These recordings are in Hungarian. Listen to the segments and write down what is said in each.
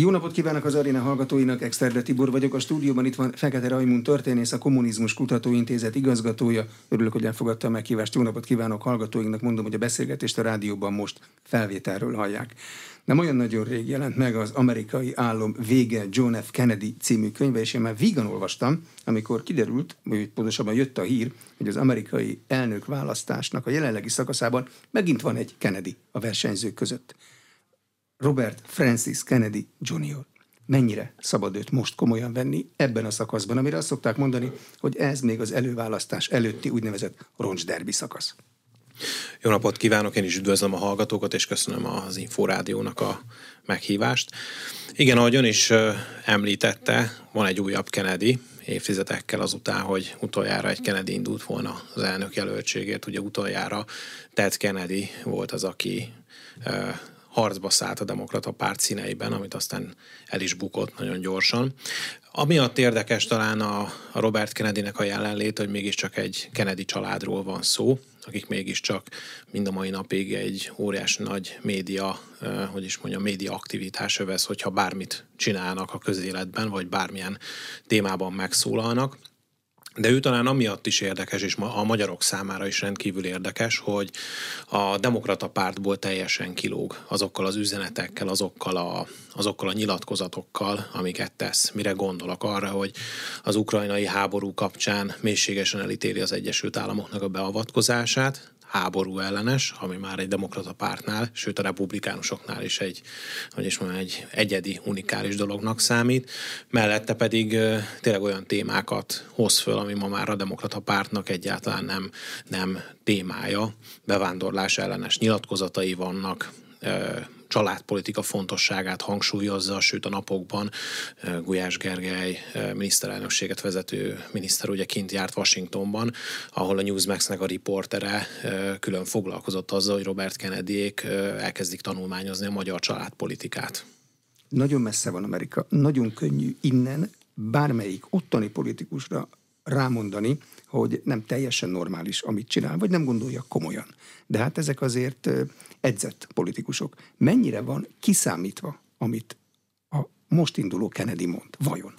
Jó napot kívánok az aréna hallgatóinak, Exterde Tibor vagyok. A stúdióban itt van Fekete Rajmund történész, a Kommunizmus Kutatóintézet igazgatója. Örülök, hogy elfogadta a meghívást. Jó napot kívánok hallgatóinknak. Mondom, hogy a beszélgetést a rádióban most felvételről hallják. Nem olyan nagyon rég jelent meg az amerikai állam vége John F. Kennedy című könyve, és én már vígan olvastam, amikor kiderült, vagy pontosabban jött a hír, hogy az amerikai elnök választásnak a jelenlegi szakaszában megint van egy Kennedy a versenyzők között. Robert Francis Kennedy Jr. Mennyire szabad őt most komolyan venni ebben a szakaszban, amire azt szokták mondani, hogy ez még az előválasztás előtti úgynevezett roncsderbi szakasz. Jó napot kívánok, én is üdvözlöm a hallgatókat, és köszönöm az Inforádiónak a meghívást. Igen, ahogy ön is említette, van egy újabb Kennedy, évtizedekkel azután, hogy utoljára egy Kennedy indult volna az elnök jelöltségért. Ugye utoljára Ted Kennedy volt az, aki harcba szállt a demokrata párt színeiben, amit aztán el is bukott nagyon gyorsan. Amiatt érdekes talán a, Robert Kennedy-nek a jelenlét, hogy mégiscsak egy Kennedy családról van szó, akik mégiscsak mind a mai napig egy óriás nagy média, hogy is mondjam, média aktivitás övez, hogyha bármit csinálnak a közéletben, vagy bármilyen témában megszólalnak. De ő talán amiatt is érdekes, és a magyarok számára is rendkívül érdekes, hogy a demokrata pártból teljesen kilóg azokkal az üzenetekkel, azokkal a, azokkal a nyilatkozatokkal, amiket tesz. Mire gondolok arra, hogy az ukrajnai háború kapcsán mélységesen elítéli az Egyesült Államoknak a beavatkozását, háború ellenes, ami már egy demokrata pártnál, sőt a republikánusoknál is egy, hogy is mondjam, egy egyedi, unikális dolognak számít. Mellette pedig tényleg olyan témákat hoz föl, ami ma már a demokrata pártnak egyáltalán nem, nem témája. Bevándorlás ellenes nyilatkozatai vannak, családpolitika fontosságát hangsúlyozza, sőt a napokban Gulyás Gergely miniszterelnökséget vezető miniszter ugye kint járt Washingtonban, ahol a Newsmax-nek a riportere külön foglalkozott azzal, hogy Robert Kennedyék elkezdik tanulmányozni a magyar családpolitikát. Nagyon messze van Amerika, nagyon könnyű innen bármelyik ottani politikusra rámondani, hogy nem teljesen normális, amit csinál, vagy nem gondolja komolyan. De hát ezek azért edzett politikusok. Mennyire van kiszámítva, amit a most induló Kennedy mond? Vajon?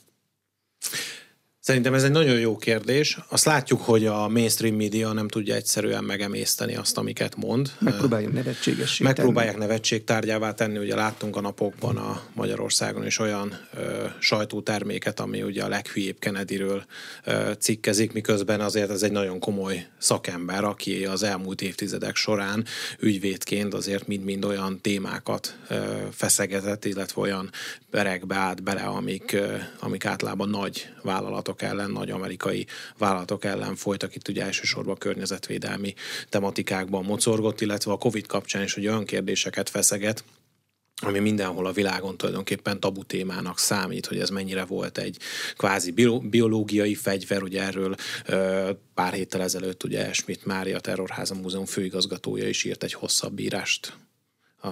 Szerintem ez egy nagyon jó kérdés. Azt látjuk, hogy a mainstream média nem tudja egyszerűen megemészteni azt, amiket mond. Megpróbálják nevetségessé Megpróbálják tenni. nevetségtárgyává tenni. Ugye láttunk a napokban a Magyarországon is olyan ö, sajtóterméket, ami ugye a leghülyébb Kennedyről ö, cikkezik, miközben azért ez egy nagyon komoly szakember, aki az elmúlt évtizedek során ügyvédként azért mind-mind olyan témákat ö, feszegetett, illetve olyan perekbe állt bele, amik, amik általában nagy vállalatok vállalatok ellen, nagy amerikai vállalatok ellen folytak. Itt ugye elsősorban környezetvédelmi tematikákban mocorgott, illetve a Covid kapcsán is hogy olyan kérdéseket feszeget, ami mindenhol a világon tulajdonképpen tabu témának számít, hogy ez mennyire volt egy kvázi biológiai fegyver, ugye erről pár héttel ezelőtt ugye Schmidt Mária Terrorháza Múzeum főigazgatója is írt egy hosszabb írást a,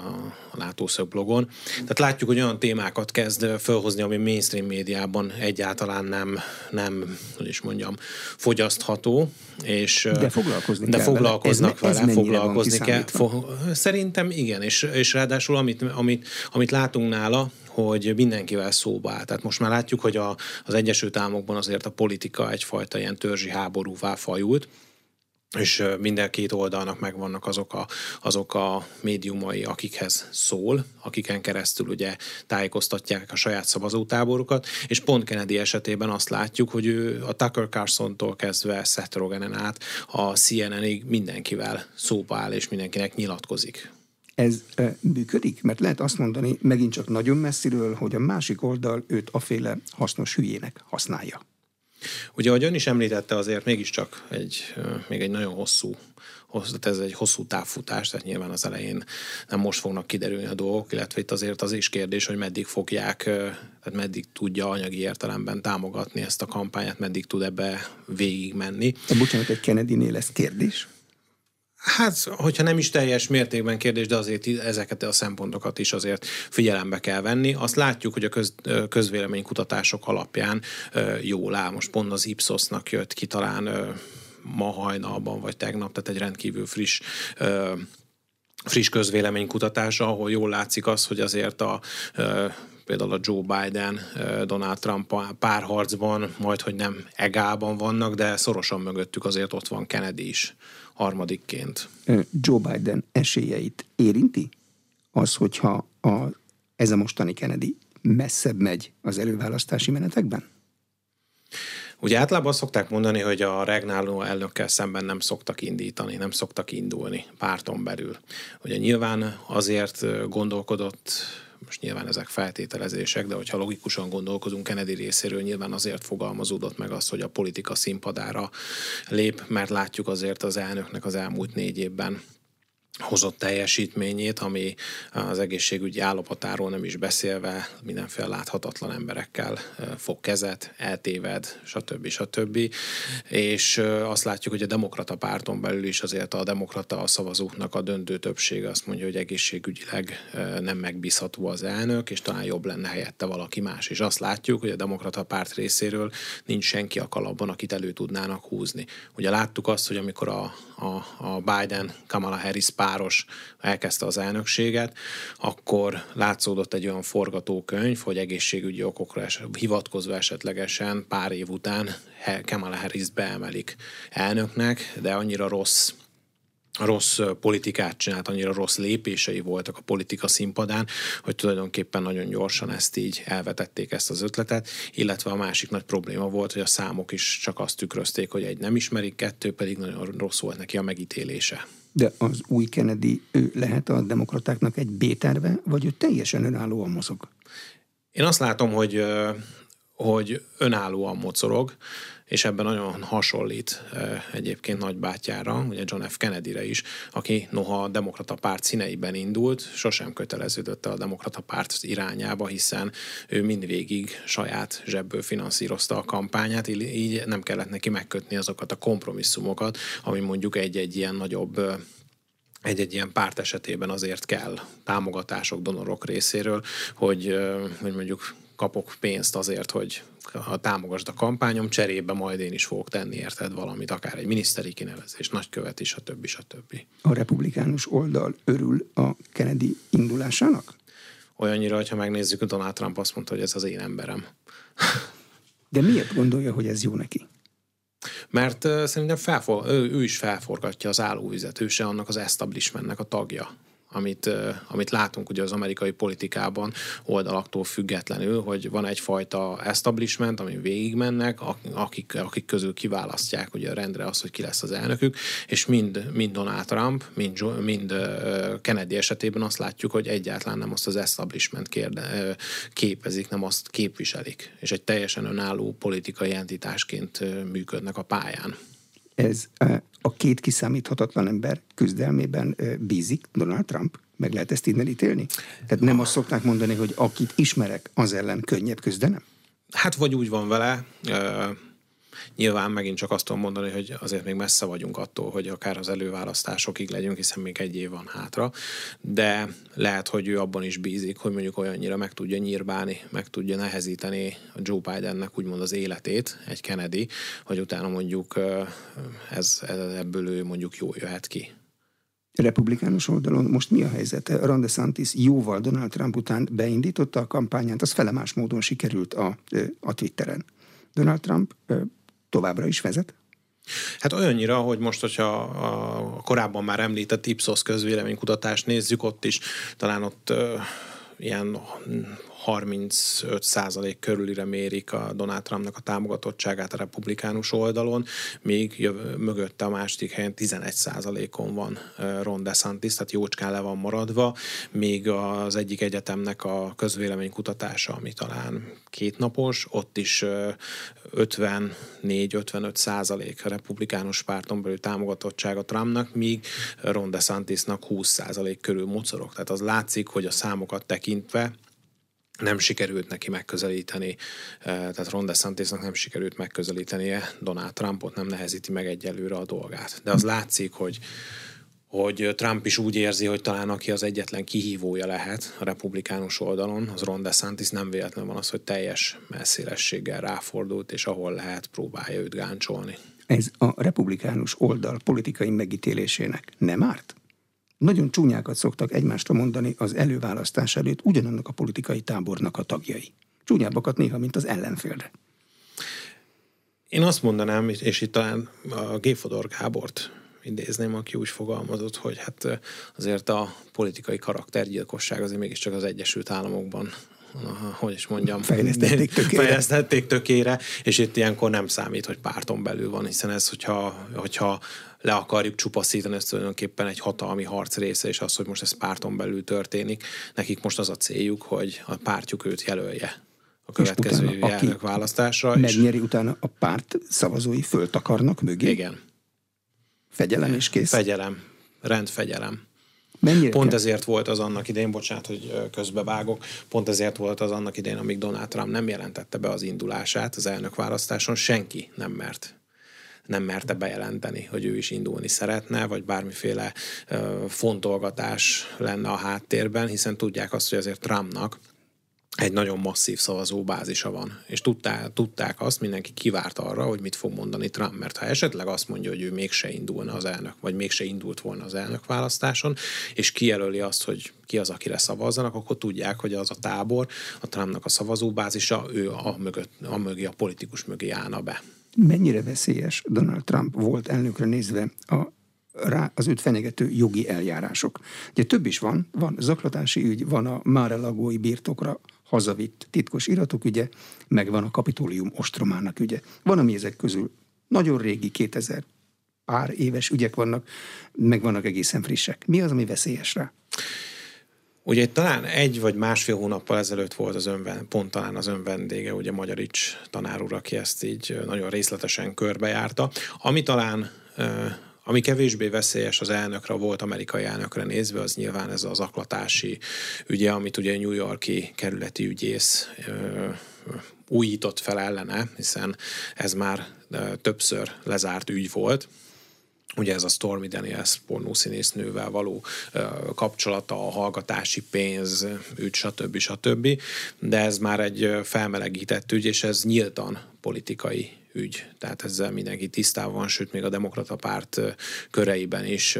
a látószög blogon. Tehát látjuk, hogy olyan témákat kezd felhozni, ami mainstream médiában egyáltalán nem, nem hogy is mondjam, fogyasztható. És, de foglalkozni de kell foglalkoznak vele. Ez, vele, foglalkozni kell. Fo- szerintem igen, és, és ráadásul amit, amit, amit látunk nála, hogy mindenkivel szóba áll. Tehát most már látjuk, hogy a, az Egyesült Államokban azért a politika egyfajta ilyen törzsi háborúvá fajult, és minden két oldalnak megvannak azok a, azok a médiumai, akikhez szól, akiken keresztül ugye tájékoztatják a saját szavazótáborokat, és pont Kennedy esetében azt látjuk, hogy ő a Tucker Carlson-tól kezdve Seth Rogen át a CNN-ig mindenkivel szóba áll, és mindenkinek nyilatkozik. Ez e, működik? Mert lehet azt mondani megint csak nagyon messziről, hogy a másik oldal őt aféle hasznos hülyének használja. Ugye, ahogy ön is említette, azért mégiscsak egy, még egy nagyon hosszú, ez egy hosszú távfutás, tehát nyilván az elején nem most fognak kiderülni a dolgok, illetve itt azért az is kérdés, hogy meddig fogják, tehát meddig tudja anyagi értelemben támogatni ezt a kampányát, meddig tud ebbe végigmenni. De bocsánat, egy Kennedy-nél ez kérdés? Hát, hogyha nem is teljes mértékben kérdés, de azért ezeket a szempontokat is azért figyelembe kell venni. Azt látjuk, hogy a köz, közvéleménykutatások alapján jól áll. Most pont az Ipsosnak jött ki talán ma hajnalban, vagy tegnap, tehát egy rendkívül friss friss közvéleménykutatás, ahol jól látszik az, hogy azért a például a Joe Biden, Donald Trump párharcban, majd hogy nem egában vannak, de szorosan mögöttük azért ott van Kennedy is harmadikként. Joe Biden esélyeit érinti az, hogyha a, ez a mostani Kennedy messzebb megy az előválasztási menetekben? Ugye általában azt szokták mondani, hogy a regnáló elnökkel szemben nem szoktak indítani, nem szoktak indulni párton belül. Ugye nyilván azért gondolkodott most nyilván ezek feltételezések, de hogyha logikusan gondolkozunk Kennedy részéről, nyilván azért fogalmazódott meg az, hogy a politika színpadára lép, mert látjuk azért az elnöknek az elmúlt négy évben hozott teljesítményét, ami az egészségügyi állapotáról nem is beszélve mindenféle láthatatlan emberekkel fog kezet, eltéved, stb. stb. És azt látjuk, hogy a demokrata párton belül is azért a demokrata szavazóknak a döntő többsége azt mondja, hogy egészségügyileg nem megbízható az elnök, és talán jobb lenne helyette valaki más. És azt látjuk, hogy a demokrata párt részéről nincs senki a kalapban, akit elő tudnának húzni. Ugye láttuk azt, hogy amikor a, a, a Biden-Kamala Harris pár páros elkezdte az elnökséget, akkor látszódott egy olyan forgatókönyv, hogy egészségügyi okokra es, hivatkozva esetlegesen pár év után Kamala Harris beemelik elnöknek, de annyira rossz rossz politikát csinált, annyira rossz lépései voltak a politika színpadán, hogy tulajdonképpen nagyon gyorsan ezt így elvetették ezt az ötletet, illetve a másik nagy probléma volt, hogy a számok is csak azt tükrözték, hogy egy nem ismerik, kettő pedig nagyon rossz volt neki a megítélése. De az új Kennedy ő lehet a demokratáknak egy B-terve, vagy ő teljesen önállóan mozog? Én azt látom, hogy, hogy önállóan mocorog, és ebben nagyon hasonlít egyébként nagybátyára, ugye John F. Kennedy-re is, aki noha a demokrata párt színeiben indult, sosem köteleződött a demokrata párt irányába, hiszen ő mindvégig saját zsebből finanszírozta a kampányát, így nem kellett neki megkötni azokat a kompromisszumokat, ami mondjuk egy-egy ilyen nagyobb egy-egy ilyen párt esetében azért kell támogatások donorok részéről, hogy, hogy mondjuk kapok pénzt azért, hogy ha támogasd a kampányom, cserébe majd én is fogok tenni érted valamit, akár egy miniszteri kinevezés, többi, a többi. A republikánus oldal örül a Kennedy indulásának? Olyannyira, hogyha megnézzük, Donald Trump azt mondta, hogy ez az én emberem. De miért gondolja, hogy ez jó neki? Mert uh, szerintem felfor, ő, ő is felforgatja az állóvizet, ő se annak az establishmentnek a tagja amit, amit látunk ugye az amerikai politikában oldalaktól függetlenül, hogy van egyfajta establishment, ami végigmennek, akik, akik közül kiválasztják ugye a rendre az, hogy ki lesz az elnökük, és mind, mind Donald Trump, mind, mind Kennedy esetében azt látjuk, hogy egyáltalán nem azt az establishment kérde, képezik, nem azt képviselik, és egy teljesen önálló politikai entitásként működnek a pályán. Ez a két kiszámíthatatlan ember küzdelmében bízik Donald Trump? Meg lehet ezt innen ítélni? Tehát nem azt szokták mondani, hogy akit ismerek, az ellen könnyebb küzdenem? Hát vagy úgy van vele, Nyilván megint csak azt tudom mondani, hogy azért még messze vagyunk attól, hogy akár az előválasztásokig legyünk, hiszen még egy év van hátra, de lehet, hogy ő abban is bízik, hogy mondjuk olyannyira meg tudja nyírbálni, meg tudja nehezíteni a Joe Bidennek úgymond az életét, egy Kennedy, hogy utána mondjuk ez, ebből ő mondjuk jól jöhet ki republikánus oldalon most mi a helyzet? Ron DeSantis jóval Donald Trump után beindította a kampányát, az felemás módon sikerült a, a Twitteren. Donald Trump továbbra is vezet? Hát olyannyira, hogy most, hogyha a korábban már említett Ipsos közvéleménykutatást nézzük, ott is talán ott ilyen 35 százalék körülire mérik a Donald Trumpnak a támogatottságát a republikánus oldalon, míg jöv, mögötte a második helyen 11 százalékon van Ron DeSantis, tehát jócskán le van maradva, míg az egyik egyetemnek a közvéleménykutatása, ami talán kétnapos, ott is 54-55 százalék a republikánus párton belül támogatottsága Trumpnak, míg Ron DeSantisnak 20 százalék körül mocorog. Tehát az látszik, hogy a számokat tekintve nem sikerült neki megközelíteni, eh, tehát Ron DeSantisnak nem sikerült megközelítenie Donald Trumpot, nem nehezíti meg egyelőre a dolgát. De az látszik, hogy hogy Trump is úgy érzi, hogy talán aki az egyetlen kihívója lehet a republikánus oldalon, az Ron DeSantis nem véletlen van az, hogy teljes messzélességgel ráfordult, és ahol lehet, próbálja őt gáncsolni. Ez a republikánus oldal politikai megítélésének nem árt? Nagyon csúnyákat szoktak egymásra mondani az előválasztás előtt ugyanannak a politikai tábornak a tagjai. Csúnyábbakat néha, mint az ellenfélre. Én azt mondanám, és itt talán a Géfodor Gábort idézném, aki úgy fogalmazott, hogy hát azért a politikai karaktergyilkosság azért mégiscsak az Egyesült Államokban hogy is mondjam, fejlesztették tökére. fejlesztették tökére, és itt ilyenkor nem számít, hogy párton belül van, hiszen ez, hogyha, hogyha le akarjuk csupaszítani, ez tulajdonképpen egy hatalmi harc része, és az, hogy most ez párton belül történik, nekik most az a céljuk, hogy a pártjuk őt jelölje a következő elnök választásra. Megnyeri és... utána a párt szavazói föltakarnak mögé? Igen. Fegyelem is kész? Fegyelem. Rendfegyelem. Mennyire pont kell? ezért volt az annak idején, bocsánat, hogy közbevágok, pont ezért volt az annak idején, amíg Donald Trump nem jelentette be az indulását az elnökválasztáson, senki nem mert nem merte bejelenteni, hogy ő is indulni szeretne, vagy bármiféle fontolgatás lenne a háttérben, hiszen tudják azt, hogy azért Trumpnak egy nagyon masszív szavazóbázisa van. És tudták, tudták azt, mindenki kivárt arra, hogy mit fog mondani Trump, mert ha esetleg azt mondja, hogy ő mégse indulna az elnök, vagy mégse indult volna az elnök választáson, és kijelöli azt, hogy ki az, akire szavazzanak, akkor tudják, hogy az a tábor, a Trumpnak a szavazóbázisa, ő a, mögött, a mögé, a politikus mögé állna be. Mennyire veszélyes Donald Trump volt elnökre nézve a rá az őt fenyegető jogi eljárások. Ugye több is van, van zaklatási ügy, van a Márelagói birtokra hazavitt titkos iratok ügye, meg van a kapitólium ostromának ügye. Van, ami ezek közül nagyon régi, 2000 pár éves ügyek vannak, meg vannak egészen frissek. Mi az, ami veszélyes rá? Ugye talán egy vagy másfél hónappal ezelőtt volt az önven, pont talán az önvendége, ugye Magyarics tanár úr, aki ezt így nagyon részletesen körbejárta. Ami talán ami kevésbé veszélyes az elnökre, volt amerikai elnökre nézve, az nyilván ez az aklatási ügye, amit ugye New Yorki kerületi ügyész újított fel ellene, hiszen ez már többször lezárt ügy volt, ugye ez a Stormy Daniels pornószínésznővel való kapcsolata, a hallgatási pénz, ügy, stb. stb. De ez már egy felmelegített ügy, és ez nyíltan politikai ügy. Tehát ezzel mindenki tisztában van, sőt még a demokrata párt köreiben is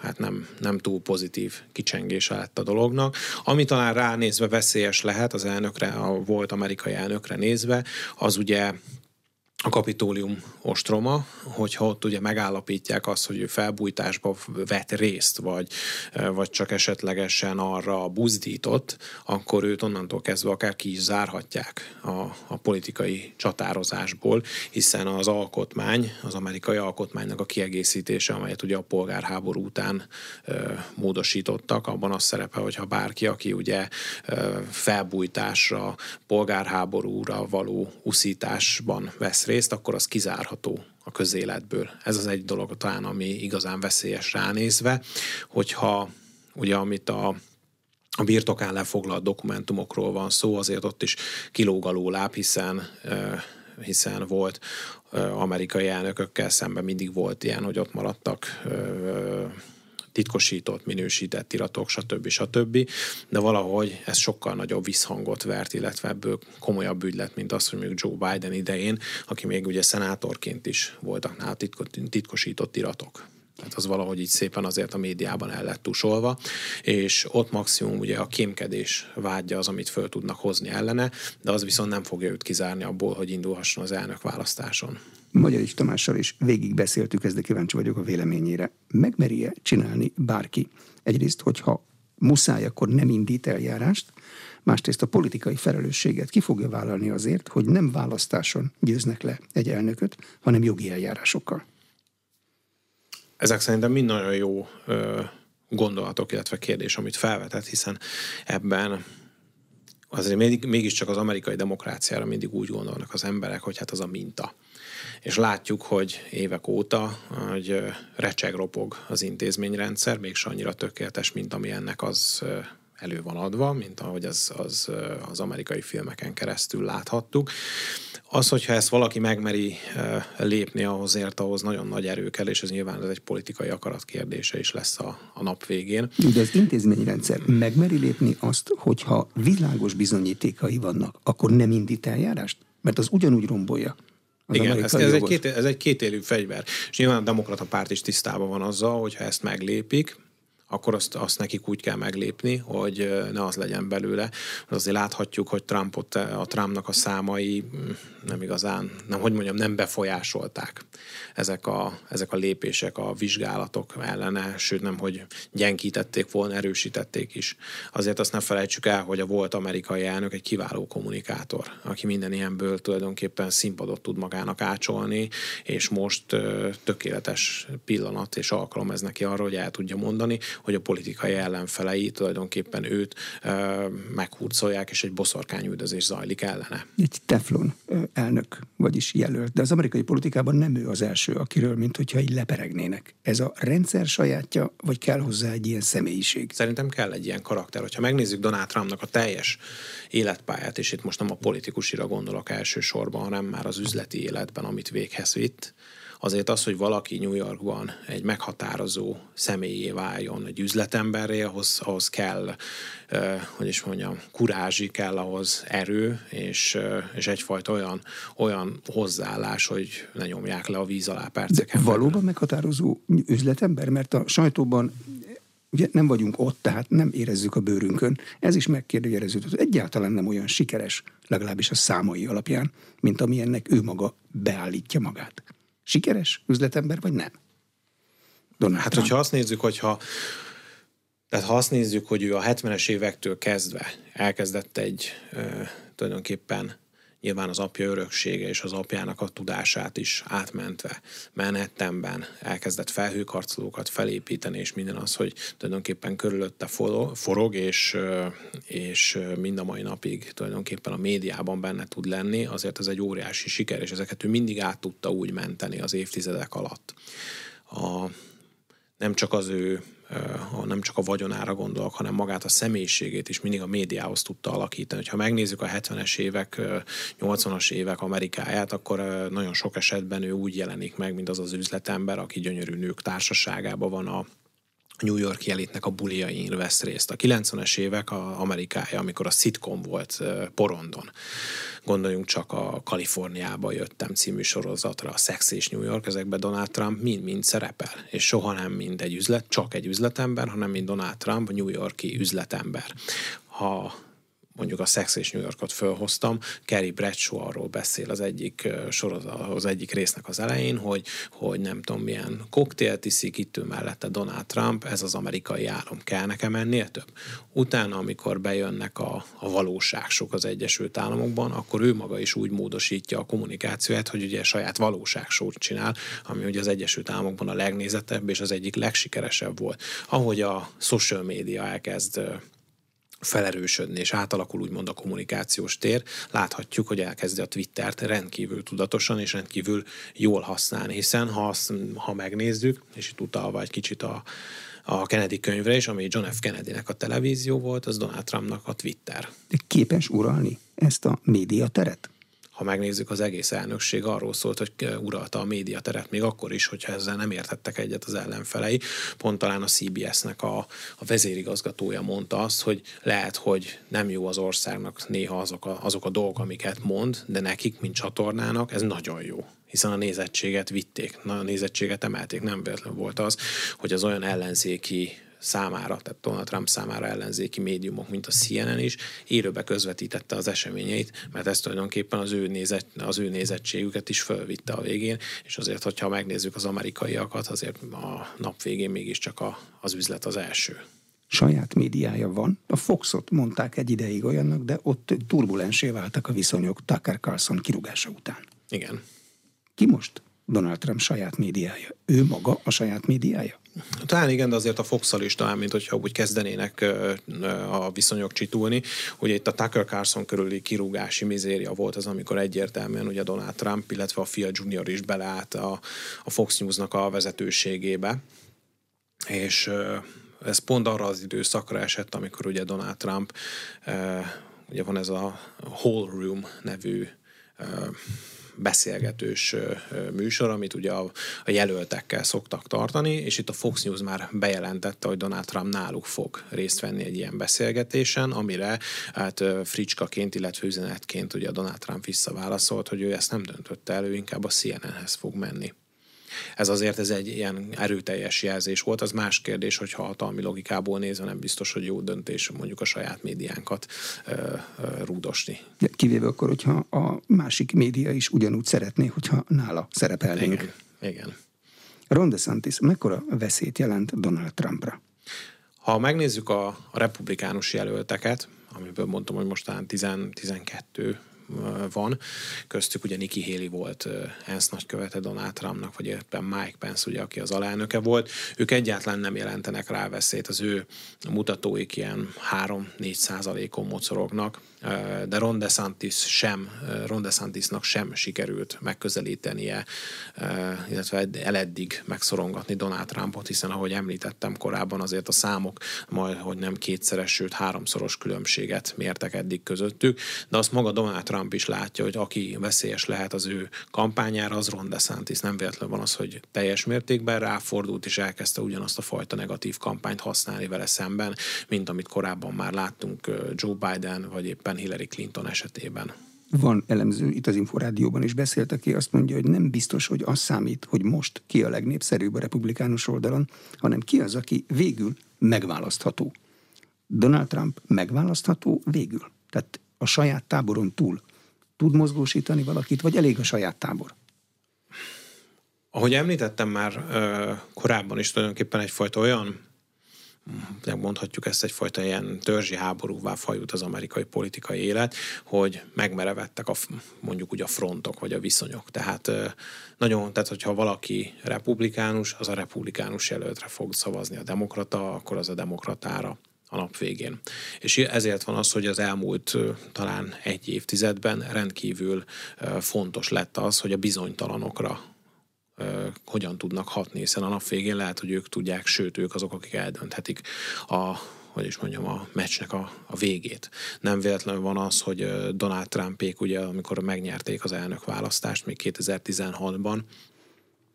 hát nem, nem túl pozitív kicsengése lett a dolognak. Ami talán ránézve veszélyes lehet az elnökre, a volt amerikai elnökre nézve, az ugye a kapitólium ostroma, hogyha ott ugye megállapítják azt, hogy ő felbújtásba vett részt, vagy, vagy csak esetlegesen arra buzdított, akkor őt onnantól kezdve akár ki is zárhatják a, a politikai csatározásból, hiszen az alkotmány, az amerikai alkotmánynak a kiegészítése, amelyet ugye a polgárháború után ö, módosítottak, abban az szerepel, hogyha bárki, aki ugye ö, felbújtásra, polgárháborúra való uszításban vesz részt, akkor az kizárható a közéletből. Ez az egy dolog talán, ami igazán veszélyes ránézve, hogyha ugye amit a a birtokán lefoglalt dokumentumokról van szó, azért ott is kilóg a lóláb, hiszen hiszen volt amerikai elnökökkel szemben mindig volt ilyen, hogy ott maradtak titkosított, minősített iratok, stb. stb. De valahogy ez sokkal nagyobb visszhangot vert, illetve ebből komolyabb ügy lett, mint az, hogy mondjuk Joe Biden idején, aki még ugye szenátorként is voltak nála titkosított iratok. Tehát az valahogy így szépen azért a médiában el lett tusolva, és ott maximum ugye a kémkedés vágya az, amit föl tudnak hozni ellene, de az viszont nem fogja őt kizárni abból, hogy indulhasson az elnök választáson. Magyar Tamással is végig beszéltük ezt, de kíváncsi vagyok a véleményére. Megmeri-e csinálni bárki? Egyrészt, hogyha muszáj, akkor nem indít eljárást, másrészt a politikai felelősséget ki fogja vállalni azért, hogy nem választáson győznek le egy elnököt, hanem jogi eljárásokkal. Ezek szerintem mind nagyon jó gondolatok, illetve kérdés, amit felvetett, hiszen ebben azért mégiscsak az amerikai demokráciára mindig úgy gondolnak az emberek, hogy hát az a minta. És látjuk, hogy évek óta, hogy recseg ropog az intézményrendszer, mégse annyira tökéletes, mint ami ennek az elő van adva, mint ahogy az, az, az amerikai filmeken keresztül láthattuk. Az, hogyha ezt valaki megmeri lépni ahhoz ért, ahhoz nagyon nagy erő kell, és ez nyilván ez egy politikai akarat kérdése is lesz a, a nap végén. De az intézményrendszer megmeri lépni azt, hogyha világos bizonyítékai vannak, akkor nem indít eljárást? Mert az ugyanúgy rombolja igen, ez, ez, egy két, ez egy kétélű fegyver. És nyilván a demokrata párt is tisztában van azzal, hogy ha ezt meglépik, akkor azt, azt nekik úgy kell meglépni, hogy ne az legyen belőle. Azért láthatjuk, hogy Trumpot, a Trumpnak a számai mm, nem igazán, nem, hogy mondjam, nem befolyásolták ezek a, ezek a lépések, a vizsgálatok ellene, sőt nem, hogy gyengítették volna, erősítették is. Azért azt ne felejtsük el, hogy a volt amerikai elnök egy kiváló kommunikátor, aki minden ilyenből tulajdonképpen színpadot tud magának ácsolni, és most tökéletes pillanat és alkalom ez neki arra, hogy el tudja mondani, hogy a politikai ellenfelei tulajdonképpen őt ö, meghurcolják, és egy boszorkányüldözés zajlik ellene. Egy teflon elnök, vagyis jelölt, de az amerikai politikában nem ő az első, akiről, mint hogyha így leperegnének. Ez a rendszer sajátja, vagy kell hozzá egy ilyen személyiség? Szerintem kell egy ilyen karakter. Hogyha megnézzük Donald Trumpnak a teljes életpályát, és itt most nem a politikusira gondolok elsősorban, hanem már az üzleti életben, amit véghez vitt, azért az, hogy valaki New Yorkban egy meghatározó személyé váljon, egy üzletemberré, ahhoz, ahhoz kell, hogy is mondjam, kurázsi kell ahhoz erő, és, és egyfajta olyan, olyan hozzáállás, hogy ne nyomják le a víz alá perceken. De valóban meghatározó üzletember, mert a sajtóban ugye nem vagyunk ott, tehát nem érezzük a bőrünkön. Ez is megkérdőjeleződött. Egyáltalán nem olyan sikeres, legalábbis a számai alapján, mint amilyennek ő maga beállítja magát. Sikeres üzletember, vagy nem? Donald hát, Trump. hogyha azt nézzük, hogyha tehát ha azt nézzük, hogy ő a 70-es évektől kezdve elkezdett egy ö, tulajdonképpen nyilván az apja öröksége és az apjának a tudását is átmentve Manhattanben elkezdett felhőkarcolókat felépíteni, és minden az, hogy tulajdonképpen körülötte forog, és, és mind a mai napig tulajdonképpen a médiában benne tud lenni, azért ez egy óriási siker, és ezeket ő mindig át tudta úgy menteni az évtizedek alatt. A, nem csak az ő nem csak a vagyonára gondolok, hanem magát a személyiségét is mindig a médiához tudta alakítani. Ha megnézzük a 70-es évek, 80-as évek Amerikáját, akkor nagyon sok esetben ő úgy jelenik meg, mint az az üzletember, aki gyönyörű nők társaságában van a New York elitnek a buliain vesz részt. A 90-es évek a Amerikája, amikor a sitcom volt porondon. Gondoljunk csak a Kaliforniába jöttem című sorozatra, a Sex és New York, ezekben Donald Trump mind-mind szerepel. És soha nem mind egy üzlet, csak egy üzletember, hanem mind Donald Trump, New Yorki üzletember. Ha mondjuk a Sex és New Yorkot fölhoztam, Kerry Bradshaw arról beszél az egyik sorozat, az egyik résznek az elején, hogy, hogy nem tudom milyen koktélt iszik, itt ő mellette Donald Trump, ez az amerikai álom, kell nekem ennél több. Utána, amikor bejönnek a, a valóságsok az Egyesült Államokban, akkor ő maga is úgy módosítja a kommunikációját, hogy ugye saját valóságsót csinál, ami ugye az Egyesült Államokban a legnézettebb és az egyik legsikeresebb volt. Ahogy a social media elkezd felerősödni, és átalakul úgymond a kommunikációs tér, láthatjuk, hogy elkezdi a Twittert rendkívül tudatosan és rendkívül jól használni, hiszen ha, ha megnézzük, és itt utalva egy kicsit a, a Kennedy könyvre is, ami John F. Kennedy-nek a televízió volt, az Donald Trumpnak a Twitter. De képes uralni ezt a médiateret? Ha megnézzük, az egész elnökség arról szólt, hogy uralta a médiateret még akkor is, hogyha ezzel nem értettek egyet az ellenfelei. Pont talán a CBS-nek a, a vezérigazgatója mondta azt, hogy lehet, hogy nem jó az országnak néha azok a, azok a dolgok, amiket mond, de nekik, mint csatornának, ez nagyon jó hiszen a nézettséget vitték, a nézettséget emelték. Nem véletlen volt az, hogy az olyan ellenzéki számára, tehát Donald Trump számára ellenzéki médiumok, mint a CNN is, élőbe közvetítette az eseményeit, mert ez tulajdonképpen az ő, nézet, az ő nézettségüket is fölvitte a végén, és azért, hogyha megnézzük az amerikaiakat, azért a nap végén mégiscsak a, az üzlet az első saját médiája van. A Foxot mondták egy ideig olyannak, de ott turbulensé váltak a viszonyok Tucker Carlson kirúgása után. Igen. Ki most Donald Trump saját médiája? Ő maga a saját médiája? Talán igen, de azért a fox is talán, mint hogyha úgy kezdenének a viszonyok csitulni. Ugye itt a Tucker Carlson körüli kirúgási mizéria volt az, amikor egyértelműen ugye Donald Trump, illetve a fia Junior is beleállt a, a Fox News-nak a vezetőségébe. És ez pont arra az időszakra esett, amikor ugye Donald Trump, ugye van ez a Whole Room nevű beszélgetős műsor, amit ugye a, a jelöltekkel szoktak tartani, és itt a Fox News már bejelentette, hogy Donald Trump náluk fog részt venni egy ilyen beszélgetésen, amire hát fricskaként, illetve üzenetként ugye Donald Trump visszaválaszolt, hogy ő ezt nem döntötte elő, inkább a CNN-hez fog menni. Ez azért ez egy ilyen erőteljes jelzés volt. Az más kérdés, hogy hatalmi logikából nézve nem biztos, hogy jó döntés mondjuk a saját médiánkat ö, ö, rúdosni. Kivéve akkor, hogyha a másik média is ugyanúgy szeretné, hogyha nála szerepelnénk. Igen, igen. Ron DeSantis mekkora veszélyt jelent Donald Trumpra? Ha megnézzük a, a republikánus jelölteket, amiből mondtam, hogy mostán 10, 12 van. Köztük ugye Nikki Haley volt ENSZ nagykövete Donald Trumpnak, vagy éppen Mike Pence, ugye, aki az alelnöke volt. Ők egyáltalán nem jelentenek rá veszélyt. Az ő mutatóik ilyen 3-4 százalékon mocorognak, de Ron DeSantis sem, Ron DeSantisnak sem sikerült megközelítenie, illetve eleddig megszorongatni Donald Trumpot, hiszen ahogy említettem korábban, azért a számok majd, hogy nem kétszeres, sőt háromszoros különbséget mértek eddig közöttük, de azt maga Donald Trump is látja, hogy aki veszélyes lehet az ő kampányára, az Ron DeSantis. Nem véletlenül van az, hogy teljes mértékben ráfordult, és elkezdte ugyanazt a fajta negatív kampányt használni vele szemben, mint amit korábban már láttunk Joe Biden, vagy éppen Hillary Clinton esetében. Van elemző itt az Inforádióban is beszélt, aki azt mondja, hogy nem biztos, hogy az számít, hogy most ki a legnépszerűbb a republikánus oldalon, hanem ki az, aki végül megválasztható. Donald Trump megválasztható végül. Tehát a saját táboron túl tud mozgósítani valakit, vagy elég a saját tábor? Ahogy említettem már korábban is, tulajdonképpen egyfajta olyan mondhatjuk ezt egyfajta ilyen törzsi háborúvá fajult az amerikai politikai élet, hogy megmerevettek a, mondjuk úgy a frontok, vagy a viszonyok. Tehát nagyon, tehát hogyha valaki republikánus, az a republikánus jelöltre fog szavazni a demokrata, akkor az a demokratára a nap végén. És ezért van az, hogy az elmúlt talán egy évtizedben rendkívül fontos lett az, hogy a bizonytalanokra hogyan tudnak hatni, hiszen a nap végén lehet, hogy ők tudják, sőt, ők azok, akik eldönthetik a hogy is mondjam, a meccsnek a, a végét. Nem véletlenül van az, hogy Donald Trumpék, ugye, amikor megnyerték az elnök választást még 2016-ban,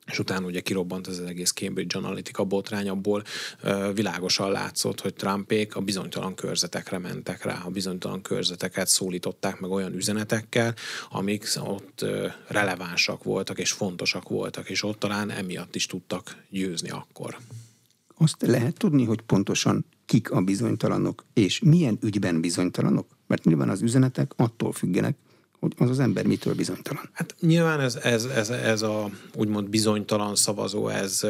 és utána ugye kirobbant ez az egész Cambridge Analytica botrány, abból világosan látszott, hogy Trumpék a bizonytalan körzetekre mentek rá, a bizonytalan körzeteket szólították meg olyan üzenetekkel, amik ott relevánsak voltak és fontosak voltak, és ott talán emiatt is tudtak győzni akkor. Azt lehet tudni, hogy pontosan kik a bizonytalanok, és milyen ügyben bizonytalanok? Mert nyilván az üzenetek attól függenek, az az ember mitől bizonytalan. Hát nyilván ez, ez, ez, ez a úgymond bizonytalan szavazó, ez,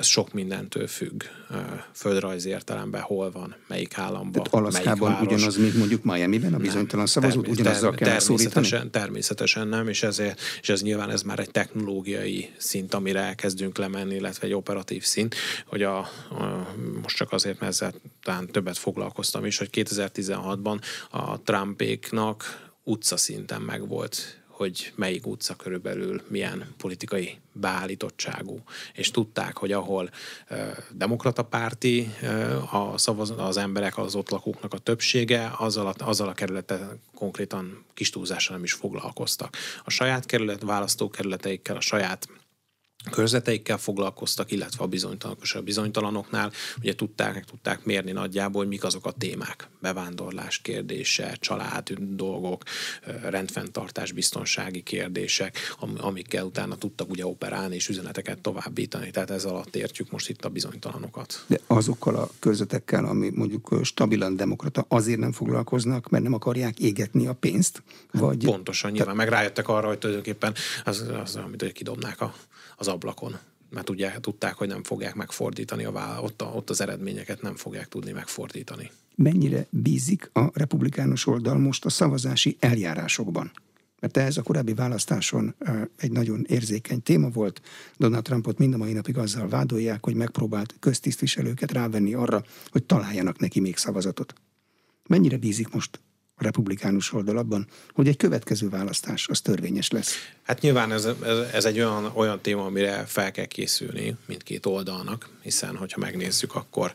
ez sok mindentől függ. Földrajzi értelemben hol van, melyik államban, Tehát Alaszkában melyik ugyanaz, mint mondjuk Miami-ben, a bizonytalan szavazót term- ugyanazzal kell természetesen, természetesen nem, és, ezért, és ez nyilván ez már egy technológiai szint, amire elkezdünk lemenni, illetve egy operatív szint, hogy a, a most csak azért, mert ezzel talán többet foglalkoztam is, hogy 2016-ban a Trumpéknak utca szinten megvolt, hogy melyik utca körülbelül milyen politikai beállítottságú. És tudták, hogy ahol demokrata párti a szavaz, az emberek, az ott lakóknak a többsége, azzal a, azzal a kerülete konkrétan kis túlzással nem is foglalkoztak. A saját kerület, választókerületeikkel, a saját körzeteikkel foglalkoztak, illetve a bizonytalanok és a bizonytalanoknál ugye tudták, tudták mérni nagyjából, hogy mik azok a témák. Bevándorlás kérdése, család dolgok, rendfenntartás, biztonsági kérdések, amikkel utána tudtak ugye operálni és üzeneteket továbbítani. Tehát ez alatt értjük most itt a bizonytalanokat. De azokkal a körzetekkel, ami mondjuk stabilan demokrata, azért nem foglalkoznak, mert nem akarják égetni a pénzt? Vagy... Pontosan, nyilván. Meg rájöttek arra, hogy tulajdonképpen az, az amit kidobnák a az ablakon mert tudják, tudták, hogy nem fogják megfordítani, a vála, ott, a, ott az eredményeket nem fogják tudni megfordítani. Mennyire bízik a republikánus oldal most a szavazási eljárásokban? Mert ez a korábbi választáson egy nagyon érzékeny téma volt. Donald Trumpot mind a mai napig azzal vádolják, hogy megpróbált köztisztviselőket rávenni arra, hogy találjanak neki még szavazatot. Mennyire bízik most republikánus oldalabban, hogy egy következő választás az törvényes lesz. Hát nyilván ez, ez, ez egy olyan, olyan téma, amire fel kell készülni mindkét oldalnak, hiszen hogyha megnézzük, akkor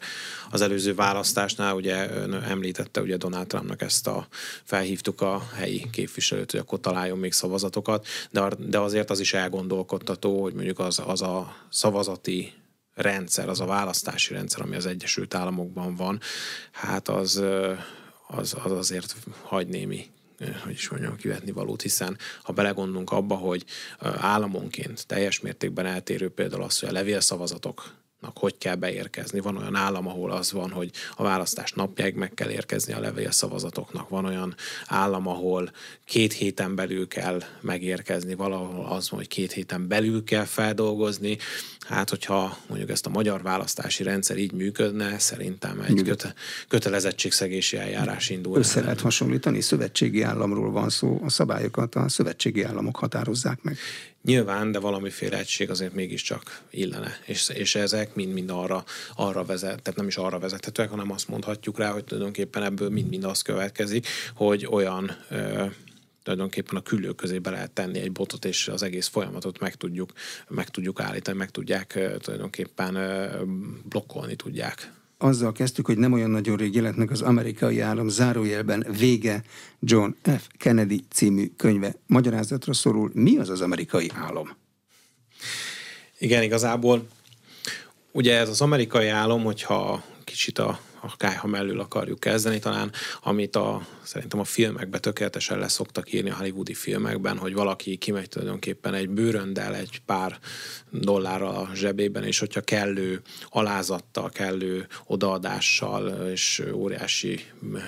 az előző választásnál ugye ön említette ugye Donald Trumpnak ezt a felhívtuk a helyi képviselőt, hogy akkor találjon még szavazatokat, de, de azért az is elgondolkodtató, hogy mondjuk az, az a szavazati rendszer, az a választási rendszer, ami az Egyesült Államokban van, hát az az, az azért hagy némi hogy is mondjam, kivetni valót, hiszen ha belegondolunk abba, hogy államonként teljes mértékben eltérő például az, hogy a levélszavazatok hogy kell beérkezni. Van olyan állam, ahol az van, hogy a választás napjáig meg kell érkezni a levélszavazatoknak. Van olyan állam, ahol két héten belül kell megérkezni, valahol az van, hogy két héten belül kell feldolgozni. Hát, hogyha mondjuk ezt a magyar választási rendszer így működne, szerintem egy köte- kötelezettségszegési eljárás indul. Össze lehet hasonlítani, szövetségi államról van szó, a szabályokat a szövetségi államok határozzák meg. Nyilván, de valamiféle egység azért mégiscsak illene. És, és ezek mind-mind arra, arra vezet, tehát nem is arra vezethetőek, hanem azt mondhatjuk rá, hogy tulajdonképpen ebből mind-mind az következik, hogy olyan ö, tulajdonképpen a küllő közé be lehet tenni egy botot, és az egész folyamatot meg tudjuk, meg tudjuk állítani, meg tudják tulajdonképpen blokkolni tudják azzal kezdtük, hogy nem olyan nagyon rég jelent meg az amerikai állam zárójelben vége John F. Kennedy című könyve. Magyarázatra szorul, mi az az amerikai álom? Igen, igazából ugye ez az amerikai álom, hogyha kicsit a a kájha mellől akarjuk kezdeni, talán amit a, szerintem a filmekben tökéletesen le szoktak írni a hollywoodi filmekben, hogy valaki kimegy tulajdonképpen egy bőröndel, egy pár dollárral a zsebében, és hogyha kellő alázattal, kellő odaadással és óriási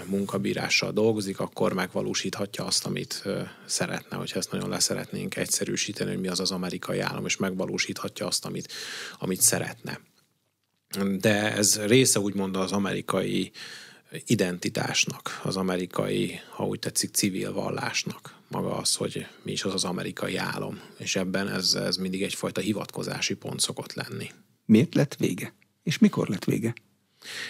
munkabírással dolgozik, akkor megvalósíthatja azt, amit szeretne, hogyha ezt nagyon leszeretnénk egyszerűsíteni, hogy mi az az amerikai állam, és megvalósíthatja azt, amit, amit szeretne de ez része úgymond az amerikai identitásnak, az amerikai, ha úgy tetszik, civil vallásnak. Maga az, hogy mi is az az amerikai álom. És ebben ez, ez mindig egyfajta hivatkozási pont szokott lenni. Miért lett vége? És mikor lett vége?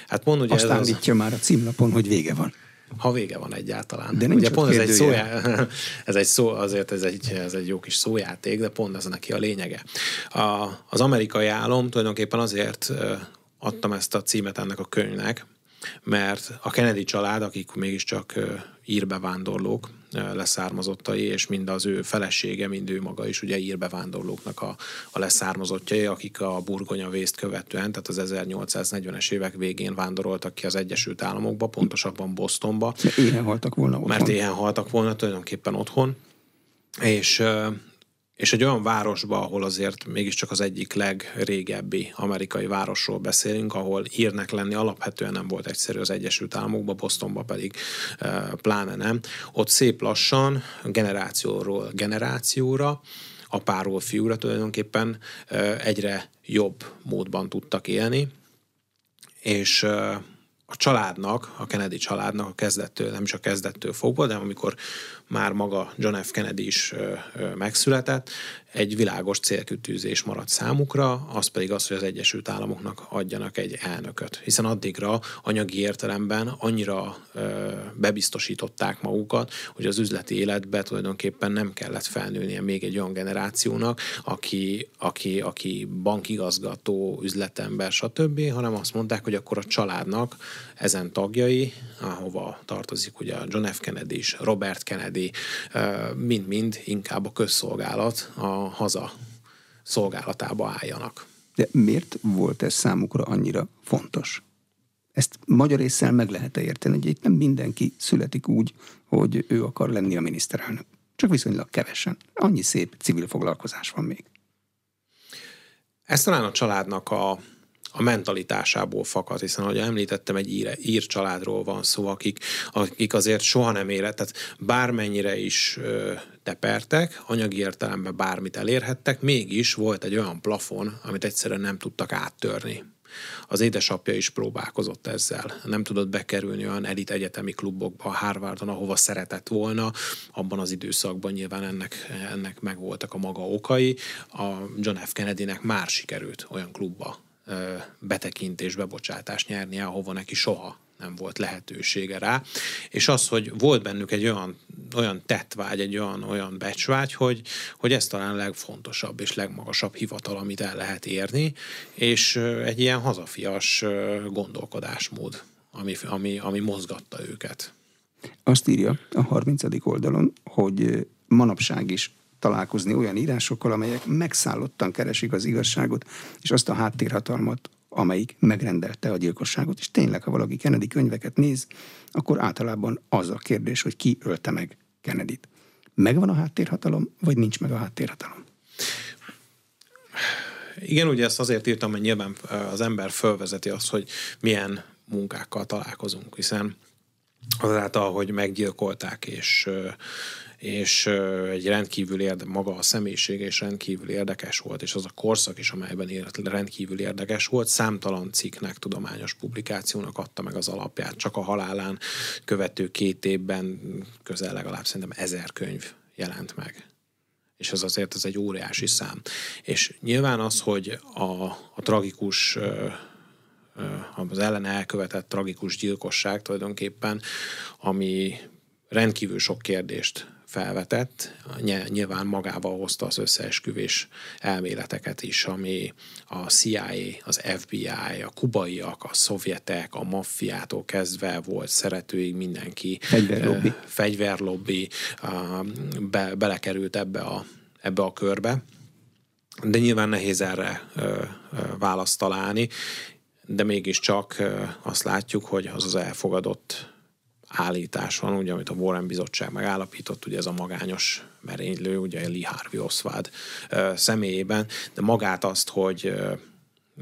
Hát mond, ugye Azt ez állítja az... már a címlapon, hogy vége van. Ha vége van egyáltalán. De Ugye pont ez egy, szójá, ez egy szó, azért ez egy, ez egy jó kis szójáték, de pont ez neki a lényege. A, az amerikai álom tulajdonképpen azért adtam ezt a címet ennek a könyvnek, mert a Kennedy család, akik mégiscsak írbevándorlók, leszármazottai, és mind az ő felesége, mind ő maga is ugye írbevándorlóknak a, a leszármazottjai, akik a burgonya vészt követően, tehát az 1840-es évek végén vándoroltak ki az Egyesült Államokba, pontosabban Bostonba. Mert éhen haltak volna otthon. Mert éhen haltak volna tulajdonképpen otthon. És és egy olyan városba, ahol azért mégiscsak az egyik legrégebbi amerikai városról beszélünk, ahol írnek lenni alapvetően nem volt egyszerű az Egyesült Államokba, Bostonba pedig e, pláne nem. Ott szép lassan generációról generációra apáról fiúra tulajdonképpen e, egyre jobb módban tudtak élni, és e, a családnak, a Kennedy családnak a kezdettől, nem is a kezdettől fogva, de amikor már maga John F. Kennedy is megszületett, egy világos célkütűzés maradt számukra, az pedig az, hogy az Egyesült Államoknak adjanak egy elnököt. Hiszen addigra anyagi értelemben annyira bebiztosították magukat, hogy az üzleti életbe tulajdonképpen nem kellett felnőnie még egy olyan generációnak, aki, aki, aki bankigazgató, üzletember, stb., hanem azt mondták, hogy akkor a családnak ezen tagjai, ahova tartozik ugye John F. Kennedy is, Robert Kennedy, mind-mind inkább a közszolgálat, a haza szolgálatába álljanak. De miért volt ez számukra annyira fontos? Ezt magyar észsel meg lehet érteni, hogy itt nem mindenki születik úgy, hogy ő akar lenni a miniszterelnök. Csak viszonylag kevesen. Annyi szép civil foglalkozás van még. Ez talán a családnak a a mentalitásából fakad, hiszen ahogy említettem, egy ír, ír családról van szó, akik, akik azért soha nem élet, tehát bármennyire is ö, tepertek, anyagi értelemben bármit elérhettek, mégis volt egy olyan plafon, amit egyszerűen nem tudtak áttörni. Az édesapja is próbálkozott ezzel. Nem tudott bekerülni olyan elit egyetemi klubokba, Harvardon, ahova szeretett volna. Abban az időszakban nyilván ennek, ennek megvoltak a maga okai. A John F. Kennedynek már sikerült olyan klubba betekintés, bebocsátást nyernie, ahova neki soha nem volt lehetősége rá. És az, hogy volt bennük egy olyan, olyan tettvágy, egy olyan, olyan becsvágy, hogy, hogy ez talán legfontosabb és legmagasabb hivatal, amit el lehet érni, és egy ilyen hazafias gondolkodásmód, ami, ami, ami mozgatta őket. Azt írja a 30. oldalon, hogy manapság is találkozni olyan írásokkal, amelyek megszállottan keresik az igazságot, és azt a háttérhatalmat, amelyik megrendelte a gyilkosságot. És tényleg, ha valaki Kennedy könyveket néz, akkor általában az a kérdés, hogy ki ölte meg Kennedy-t. Megvan a háttérhatalom, vagy nincs meg a háttérhatalom? Igen, ugye ezt azért írtam, mert nyilván az ember fölvezeti azt, hogy milyen munkákkal találkozunk, hiszen azáltal, hogy meggyilkolták, és, és egy rendkívül érde, maga a személyisége is rendkívül érdekes volt, és az a korszak is, amelyben élt, rendkívül érdekes volt, számtalan cikknek, tudományos publikációnak adta meg az alapját. Csak a halálán követő két évben közel legalább szerintem ezer könyv jelent meg és ez azért ez egy óriási szám. És nyilván az, hogy a, a tragikus az ellen elkövetett tragikus gyilkosság tulajdonképpen, ami rendkívül sok kérdést felvetett, nyilván magával hozta az összeesküvés elméleteket is, ami a CIA, az FBI, a kubaiak, a szovjetek, a maffiától kezdve volt szeretőig mindenki. Fegyverlobbi. Fegyverlobbi be, belekerült ebbe a, ebbe a körbe. De nyilván nehéz erre választ találni, de mégiscsak azt látjuk, hogy az az elfogadott állítás van, ugye, amit a Warren Bizottság megállapított, ugye ez a magányos merénylő, ugye Lee Harvey Oswald személyében, de magát azt, hogy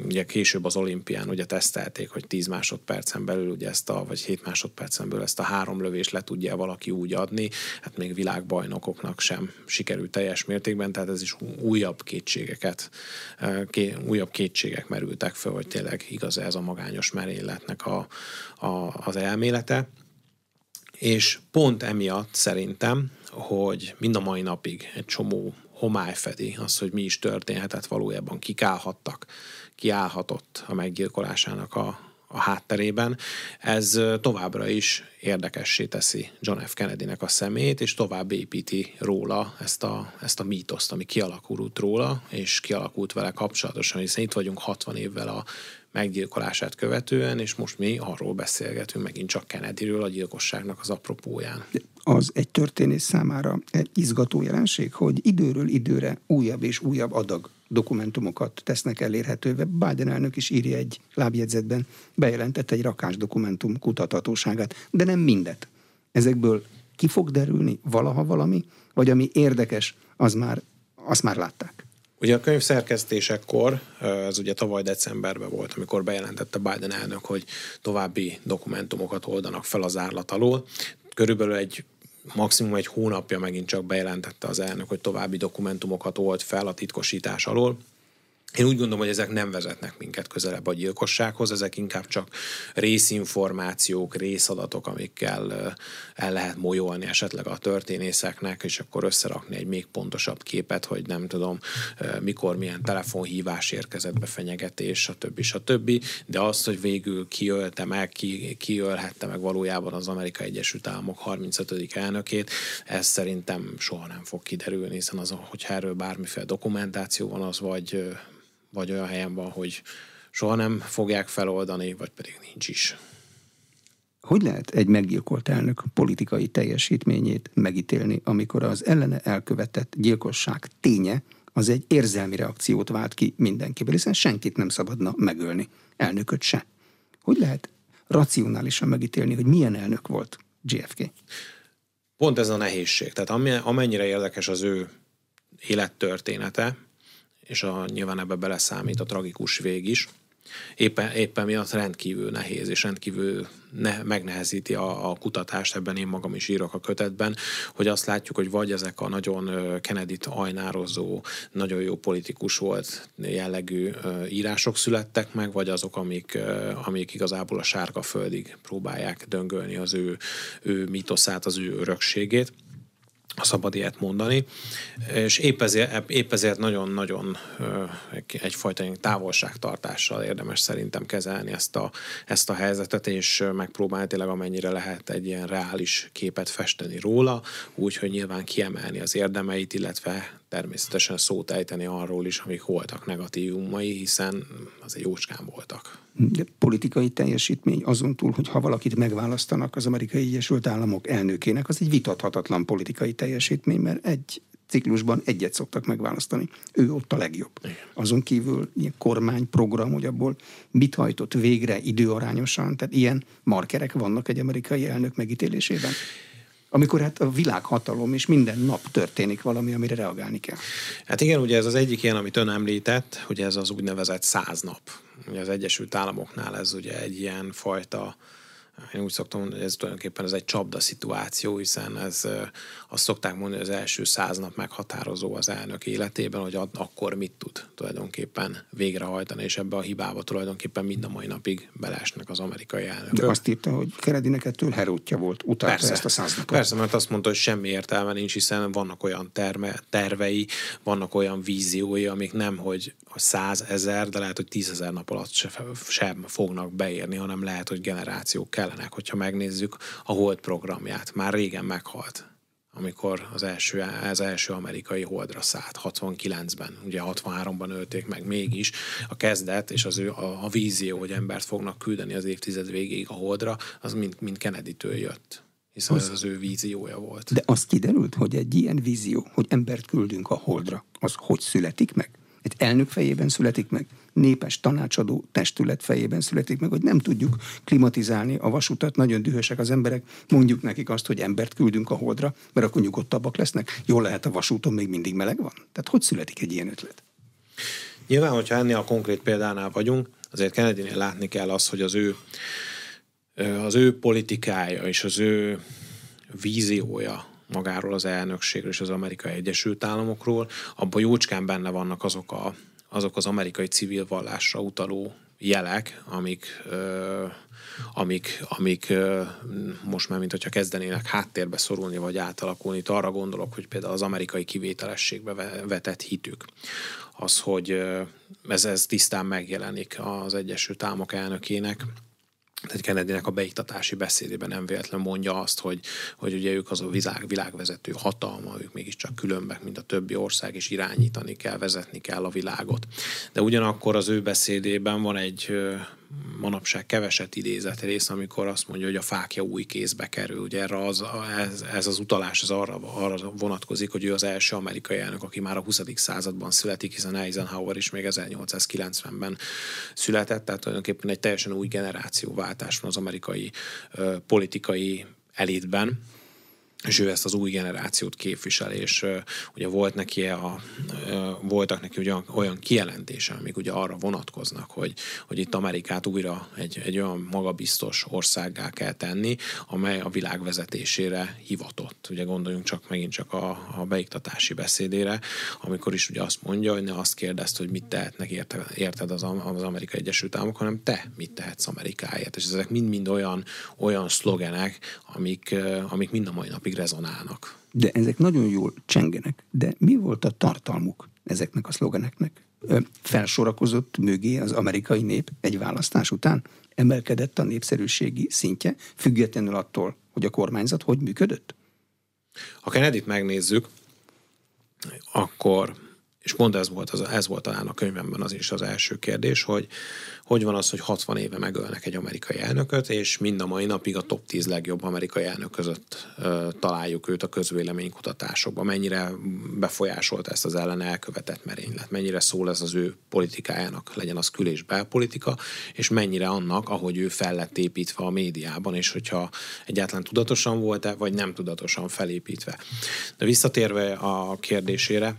ugye később az olimpián ugye tesztelték, hogy 10 másodpercen belül ugye ezt a, vagy 7 másodpercen belül ezt a három lövést le tudja valaki úgy adni, hát még világbajnokoknak sem sikerült teljes mértékben, tehát ez is újabb kétségeket, ké, újabb kétségek merültek föl, hogy tényleg igaz ez a magányos merényletnek a, a, az elmélete. És pont emiatt szerintem, hogy mind a mai napig egy csomó homály fedi az, hogy mi is történhetett valójában, kik állhattak, ki állhatott a meggyilkolásának a, a hátterében. Ez továbbra is érdekessé teszi John F. Kennedy-nek a szemét, és tovább építi róla ezt a, ezt a mítoszt, ami kialakult róla, és kialakult vele kapcsolatosan, hiszen itt vagyunk 60 évvel a meggyilkolását követően, és most mi arról beszélgetünk megint csak Kennedyről, a gyilkosságnak az apropóján. Az egy történész számára egy izgató jelenség, hogy időről időre újabb és újabb adag dokumentumokat tesznek elérhetővé. Biden elnök is írja egy lábjegyzetben, bejelentett egy rakás dokumentum kutathatóságát, de nem mindet. Ezekből ki fog derülni valaha valami, vagy ami érdekes, az már, azt már látták? Ugye a könyv szerkesztésekor, ez ugye tavaly decemberben volt, amikor bejelentette Biden elnök, hogy további dokumentumokat oldanak fel az árlat alól. Körülbelül egy maximum egy hónapja megint csak bejelentette az elnök, hogy további dokumentumokat old fel a titkosítás alól. Én úgy gondolom, hogy ezek nem vezetnek minket közelebb a gyilkossághoz, ezek inkább csak részinformációk, részadatok, amikkel el lehet molyolni esetleg a történészeknek, és akkor összerakni egy még pontosabb képet, hogy nem tudom, mikor milyen telefonhívás érkezett be, fenyegetés, stb. stb. De azt, hogy végül kiölte meg, ki, kiölhette meg valójában az Amerika Egyesült Államok 35. elnökét, ez szerintem soha nem fog kiderülni, hiszen az, hogyha erről bármiféle dokumentáció van, az vagy vagy olyan helyen van, hogy soha nem fogják feloldani, vagy pedig nincs is. Hogy lehet egy meggyilkolt elnök politikai teljesítményét megítélni, amikor az ellene elkövetett gyilkosság ténye az egy érzelmi reakciót vált ki mindenkiből, hiszen senkit nem szabadna megölni, elnököt se. Hogy lehet racionálisan megítélni, hogy milyen elnök volt JFK? Pont ez a nehézség. Tehát amennyire érdekes az ő élettörténete, és a, nyilván ebbe beleszámít a tragikus vég is. Éppen, éppen miatt rendkívül nehéz, és rendkívül ne, megnehezíti a, a kutatást, ebben én magam is írok a kötetben, hogy azt látjuk, hogy vagy ezek a nagyon Kennedy-t ajnározó, nagyon jó politikus volt jellegű írások születtek meg, vagy azok, amik, amik igazából a sárga földig próbálják döngölni az ő, ő mitoszát, az ő örökségét szabad ilyet mondani, és épp ezért, épp ezért nagyon-nagyon egyfajta távolságtartással érdemes szerintem kezelni ezt a, ezt a helyzetet, és megpróbálni tényleg amennyire lehet egy ilyen reális képet festeni róla, úgyhogy nyilván kiemelni az érdemeit, illetve természetesen szót ejteni arról is, amik voltak negatívumai, hiszen azért jócskán voltak. De politikai teljesítmény azon túl, hogy ha valakit megválasztanak az Amerikai Egyesült Államok elnökének, az egy vitathatatlan politikai teljesítmény, mert egy ciklusban egyet szoktak megválasztani. Ő ott a legjobb. Igen. Azon kívül ilyen kormányprogram, hogy abból mit hajtott végre időarányosan, tehát ilyen markerek vannak egy amerikai elnök megítélésében? Amikor hát a világhatalom és minden nap történik valami, amire reagálni kell. Hát igen, ugye ez az egyik ilyen, amit ön említett, hogy ez az úgynevezett száz nap. Ugye az Egyesült Államoknál ez ugye egy ilyen fajta én úgy szoktam mondani, hogy ez tulajdonképpen ez egy csapda szituáció, hiszen ez azt szokták mondani, hogy az első száz nap meghatározó az elnök életében, hogy akkor mit tud tulajdonképpen végrehajtani, és ebbe a hibába tulajdonképpen mind a mai napig belesnek az amerikai elnök. De azt írta, hogy Kennedynek ettől herútja volt, utálta persze, ezt a száz napot. Persze, mert azt mondta, hogy semmi értelme nincs, hiszen vannak olyan terme, tervei, vannak olyan víziói, amik nem, hogy százezer, de lehet, hogy tízezer nap alatt sem fognak beérni, hanem lehet, hogy generációk kell kellenek, hogyha megnézzük a Hold programját. Már régen meghalt amikor az első, az első amerikai holdra szállt, 69-ben, ugye 63-ban ölték meg mégis, a kezdet és az ő, a, a vízió, hogy embert fognak küldeni az évtized végéig a holdra, az mind, mind Kennedy-től jött hiszen az, ez az ő víziója volt. De az kiderült, hogy egy ilyen vízió, hogy embert küldünk a holdra, az hogy születik meg? Egy elnök fejében születik meg? Népes tanácsadó testület fejében születik meg, hogy nem tudjuk klimatizálni a vasutat, nagyon dühösek az emberek, mondjuk nekik azt, hogy embert küldünk a holdra, mert akkor nyugodtabbak lesznek. Jól lehet a vasúton még mindig meleg van? Tehát hogy születik egy ilyen ötlet? Nyilván, hogyha ennél a konkrét példánál vagyunk, azért kennedy látni kell azt, hogy az ő, az ő politikája és az ő víziója magáról az elnökségről és az Amerikai Egyesült Államokról, abban jócskán benne vannak azok a azok az amerikai civil vallásra utaló jelek, amik, amik, amik most már, mint hogyha kezdenének háttérbe szorulni, vagy átalakulni. Itt arra gondolok, hogy például az amerikai kivételességbe vetett hitük. Az, hogy ez, ez tisztán megjelenik az Egyesült Államok elnökének, tehát Kennedynek a beiktatási beszédében nem véletlen mondja azt, hogy, hogy ugye ők az a világ, világvezető hatalma, ők mégiscsak különbek, mint a többi ország, és irányítani kell, vezetni kell a világot. De ugyanakkor az ő beszédében van egy manapság keveset idézett rész, amikor azt mondja, hogy a fákja új kézbe kerül. Ugye erre az, ez, ez az utalás az arra, arra vonatkozik, hogy ő az első amerikai elnök, aki már a 20. században születik, hiszen Eisenhower is még 1890-ben született, tehát tulajdonképpen egy teljesen új generációváltás van az amerikai ö, politikai elitben és ő ezt az új generációt képvisel, és ugye volt neki a, voltak neki ugye olyan kijelentése, amik ugye arra vonatkoznak, hogy, hogy itt Amerikát újra egy, egy olyan magabiztos országgá kell tenni, amely a világ vezetésére hivatott. Ugye gondoljunk csak megint csak a, a beiktatási beszédére, amikor is ugye azt mondja, hogy ne azt kérdezt, hogy mit tehetnek érted, érted az, az Amerikai Egyesült Államok, hanem te mit tehetsz Amerikáért. És ezek mind-mind olyan, olyan szlogenek, amik, amik mind a mai napig rezonálnak. De ezek nagyon jól csengenek. De mi volt a tartalmuk ezeknek a szlogeneknek? Felsorakozott mögé az amerikai nép egy választás után? Emelkedett a népszerűségi szintje, függetlenül attól, hogy a kormányzat hogy működött? Ha Kennedy-t megnézzük, akkor és pont ez volt, az, ez volt talán a könyvemben az is az első kérdés, hogy hogy van az, hogy 60 éve megölnek egy amerikai elnököt, és mind a mai napig a top 10 legjobb amerikai elnök között ö, találjuk őt a közvéleménykutatásokban. Mennyire befolyásolta ezt az ellen elkövetett merénylet, mennyire szól ez az ő politikájának, legyen az kül- és belpolitika, és mennyire annak, ahogy ő fel lett építve a médiában, és hogyha egyáltalán tudatosan volt-e, vagy nem tudatosan felépítve. De visszatérve a kérdésére,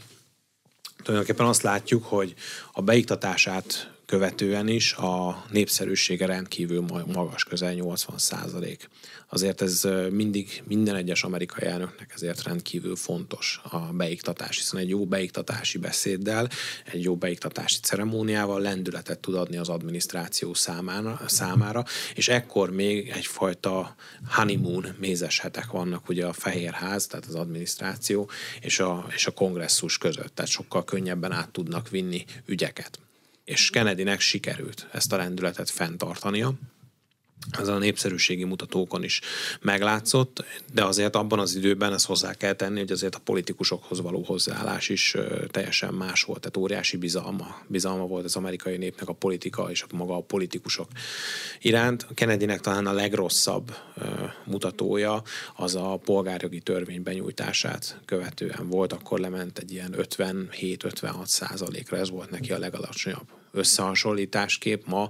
tulajdonképpen azt látjuk, hogy a beiktatását követően is a népszerűsége rendkívül magas, közel 80 százalék. Azért ez mindig minden egyes amerikai elnöknek ezért rendkívül fontos a beiktatás, hiszen egy jó beiktatási beszéddel, egy jó beiktatási ceremóniával lendületet tud adni az adminisztráció számára, számára és ekkor még egyfajta honeymoon mézes hetek vannak ugye a Fehérház, tehát az adminisztráció és a, és a kongresszus között, tehát sokkal könnyebben át tudnak vinni ügyeket és Kennedynek sikerült ezt a rendületet fenntartania. Ez a népszerűségi mutatókon is meglátszott, de azért abban az időben ezt hozzá kell tenni, hogy azért a politikusokhoz való hozzáállás is teljesen más volt, tehát óriási bizalma, bizalma volt az amerikai népnek a politika és a maga a politikusok iránt. Kennedynek talán a legrosszabb mutatója az a polgárjogi törvény benyújtását követően volt, akkor lement egy ilyen 57-56 százalékra, ez volt neki a legalacsonyabb összehasonlításképp ma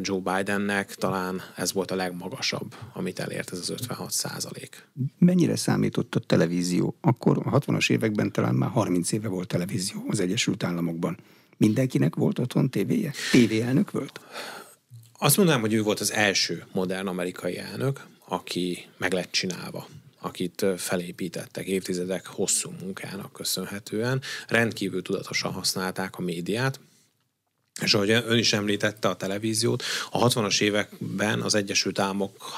Joe Bidennek talán ez volt a legmagasabb, amit elért ez az 56 százalék. Mennyire számított a televízió? Akkor a 60-as években talán már 30 éve volt televízió az Egyesült Államokban. Mindenkinek volt otthon tévéje? elnök volt? Azt mondanám, hogy ő volt az első modern amerikai elnök, aki meg lett csinálva akit felépítettek évtizedek hosszú munkának köszönhetően. Rendkívül tudatosan használták a médiát, és ahogy ön is említette a televíziót, a 60-as években az Egyesült Államok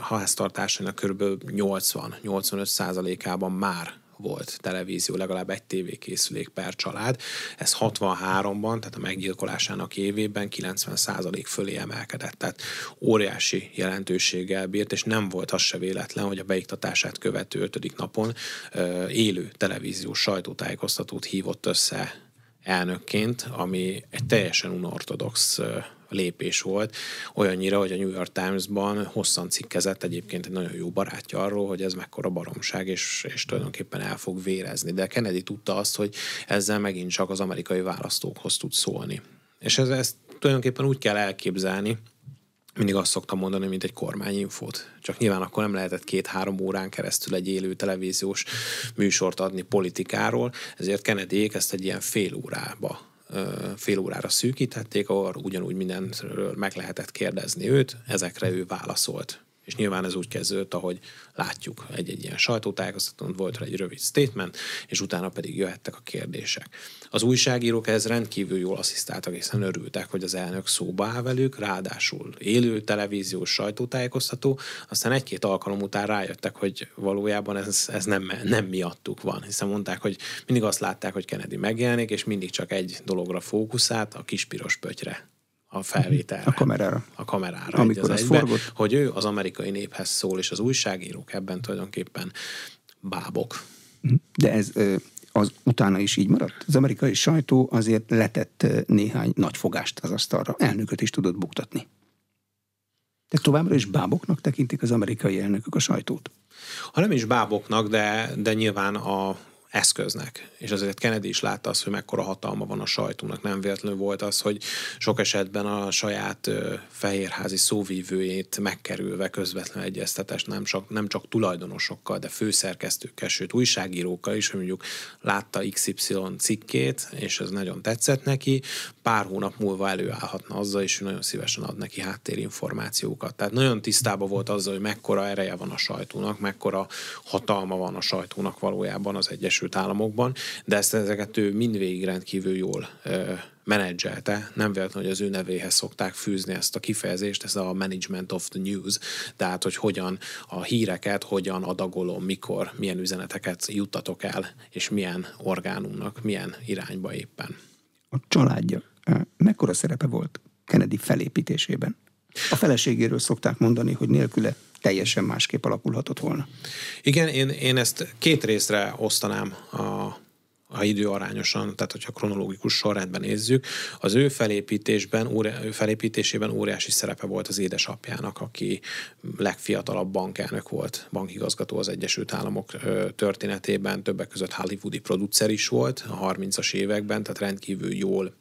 háztartásainak kb. 80-85 százalékában már volt televízió, legalább egy tévékészülék per család. Ez 63-ban, tehát a meggyilkolásának évében 90% fölé emelkedett, tehát óriási jelentőséggel bírt, és nem volt az se véletlen, hogy a beiktatását követő ötödik napon élő televíziós sajtótájékoztatót hívott össze elnökként, ami egy teljesen unortodox lépés volt, olyannyira, hogy a New York Times-ban hosszan cikkezett egyébként egy nagyon jó barátja arról, hogy ez mekkora baromság, és, és tulajdonképpen el fog vérezni. De Kennedy tudta azt, hogy ezzel megint csak az amerikai választókhoz tud szólni. És ez, ezt tulajdonképpen úgy kell elképzelni, mindig azt szoktam mondani, mint egy kormányinfót. Csak nyilván akkor nem lehetett két-három órán keresztül egy élő televíziós műsort adni politikáról, ezért kennedy ezt egy ilyen fél órába fél órára szűkítették, ahol ugyanúgy mindenről meg lehetett kérdezni őt, ezekre ő válaszolt. És nyilván ez úgy kezdődött, ahogy látjuk. Egy-egy ilyen sajtótájékoztatón, volt egy rövid statement, és utána pedig jöhettek a kérdések. Az újságírók ez rendkívül jól asszisztáltak, hiszen örültek, hogy az elnök szóba áll velük, ráadásul élő televíziós sajtótájékoztató, aztán egy-két alkalom után rájöttek, hogy valójában ez, ez nem, nem miattuk van, hiszen mondták, hogy mindig azt látták, hogy Kennedy megjelenik, és mindig csak egy dologra fókuszált, a kispiros pötyre a felvételre. A kamerára. A kamerára. Amikor az egybe, forgott. Hogy ő az amerikai néphez szól, és az újságírók ebben tulajdonképpen bábok. De ez az utána is így maradt. Az amerikai sajtó azért letett néhány nagy fogást az asztalra. Elnököt is tudott buktatni. De továbbra is báboknak tekintik az amerikai elnökök a sajtót. Ha nem is báboknak, de, de nyilván a, eszköznek. És azért Kennedy is látta azt, hogy mekkora hatalma van a sajtónak. Nem véletlenül volt az, hogy sok esetben a saját fehérházi szóvívőjét megkerülve közvetlen egyeztetés nem csak, nem csak tulajdonosokkal, de főszerkesztőkkel, sőt újságírókkal is, hogy mondjuk látta XY cikkét, és ez nagyon tetszett neki, pár hónap múlva előállhatna azzal, és ő nagyon szívesen ad neki háttérinformációkat. Tehát nagyon tisztában volt azzal, hogy mekkora ereje van a sajtónak, mekkora hatalma van a sajtónak valójában az egyes Egyesült Államokban, de ezt ezeket ő mindvégig rendkívül jól menedzselte, nem véletlenül, hogy az ő nevéhez szokták fűzni ezt a kifejezést, ez a management of the news, tehát hogy hogyan a híreket, hogyan adagolom, mikor, milyen üzeneteket juttatok el, és milyen orgánumnak, milyen irányba éppen. A családja mekkora szerepe volt Kennedy felépítésében? A feleségéről szokták mondani, hogy nélküle teljesen másképp alakulhatott volna. Igen, én, én ezt két részre osztanám a ha időarányosan, tehát hogyha kronológikus sorrendben nézzük, az ő felépítésben, ő felépítésében óriási szerepe volt az édesapjának, aki legfiatalabb bankelnök volt, bankigazgató az Egyesült Államok történetében, többek között hollywoodi producer is volt a 30-as években, tehát rendkívül jól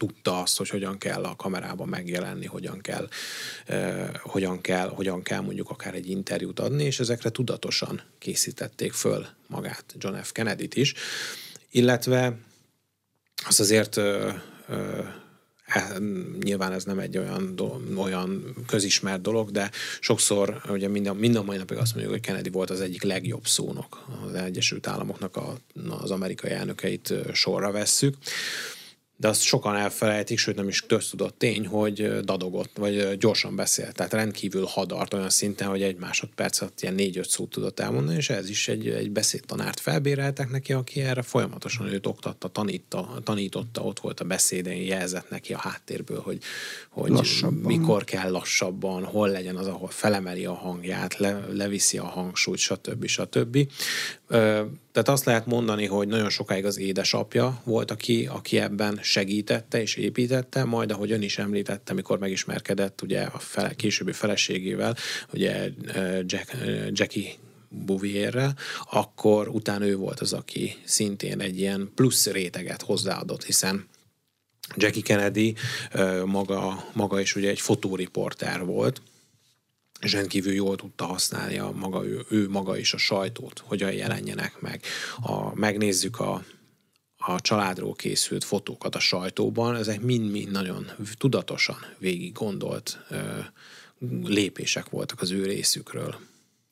tudta azt, hogy hogyan kell a kamerában megjelenni, hogyan kell, eh, hogyan kell, hogyan kell mondjuk akár egy interjút adni, és ezekre tudatosan készítették föl magát John F. Kennedy-t is, illetve az azért eh, eh, nyilván ez nem egy olyan, olyan közismert dolog, de sokszor ugye minden, minden mai napig azt mondjuk, hogy Kennedy volt az egyik legjobb szónok. Az Egyesült Államoknak a, az amerikai elnökeit sorra vesszük de azt sokan elfelejtik, sőt nem is köztudott tény, hogy dadogott, vagy gyorsan beszélt. Tehát rendkívül hadart olyan szinten, hogy egy másodperc alatt ilyen négy-öt szót tudott elmondani, és ez is egy, egy beszédtanárt felbéreltek neki, aki erre folyamatosan őt oktatta, tanítta, tanította, ott volt a beszédén, jelzett neki a háttérből, hogy, hogy mikor kell lassabban, hol legyen az, ahol felemeli a hangját, le, leviszi a hangsúlyt, stb. stb. Tehát azt lehet mondani, hogy nagyon sokáig az édesapja volt, aki, aki ebben segítette és építette, majd ahogy ön is említette, amikor megismerkedett ugye a fele, későbbi feleségével, ugye Jack, Jackie Bouvierrel, akkor utána ő volt az, aki szintén egy ilyen plusz réteget hozzáadott, hiszen Jackie Kennedy maga, maga is ugye egy fotóriporter volt, és rendkívül jól tudta használni a maga, ő, ő maga is a sajtót, hogyan jelenjenek meg. A, megnézzük a, a családról készült fotókat a sajtóban, ezek mind-mind nagyon tudatosan végig gondolt ö, lépések voltak az ő részükről.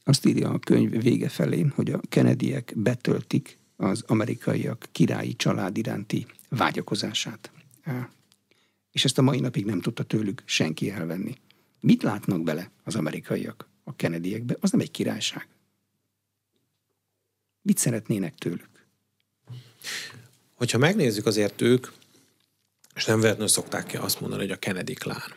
Azt írja a könyv vége felén, hogy a Kennedyek betöltik az amerikaiak királyi család iránti vágyakozását. És ezt a mai napig nem tudta tőlük senki elvenni. Mit látnak bele az amerikaiak a Kennedyekbe? Az nem egy királyság. Mit szeretnének tőlük? Hogyha megnézzük azért ők, és nem véletlenül szokták azt mondani, hogy a Kennedy klán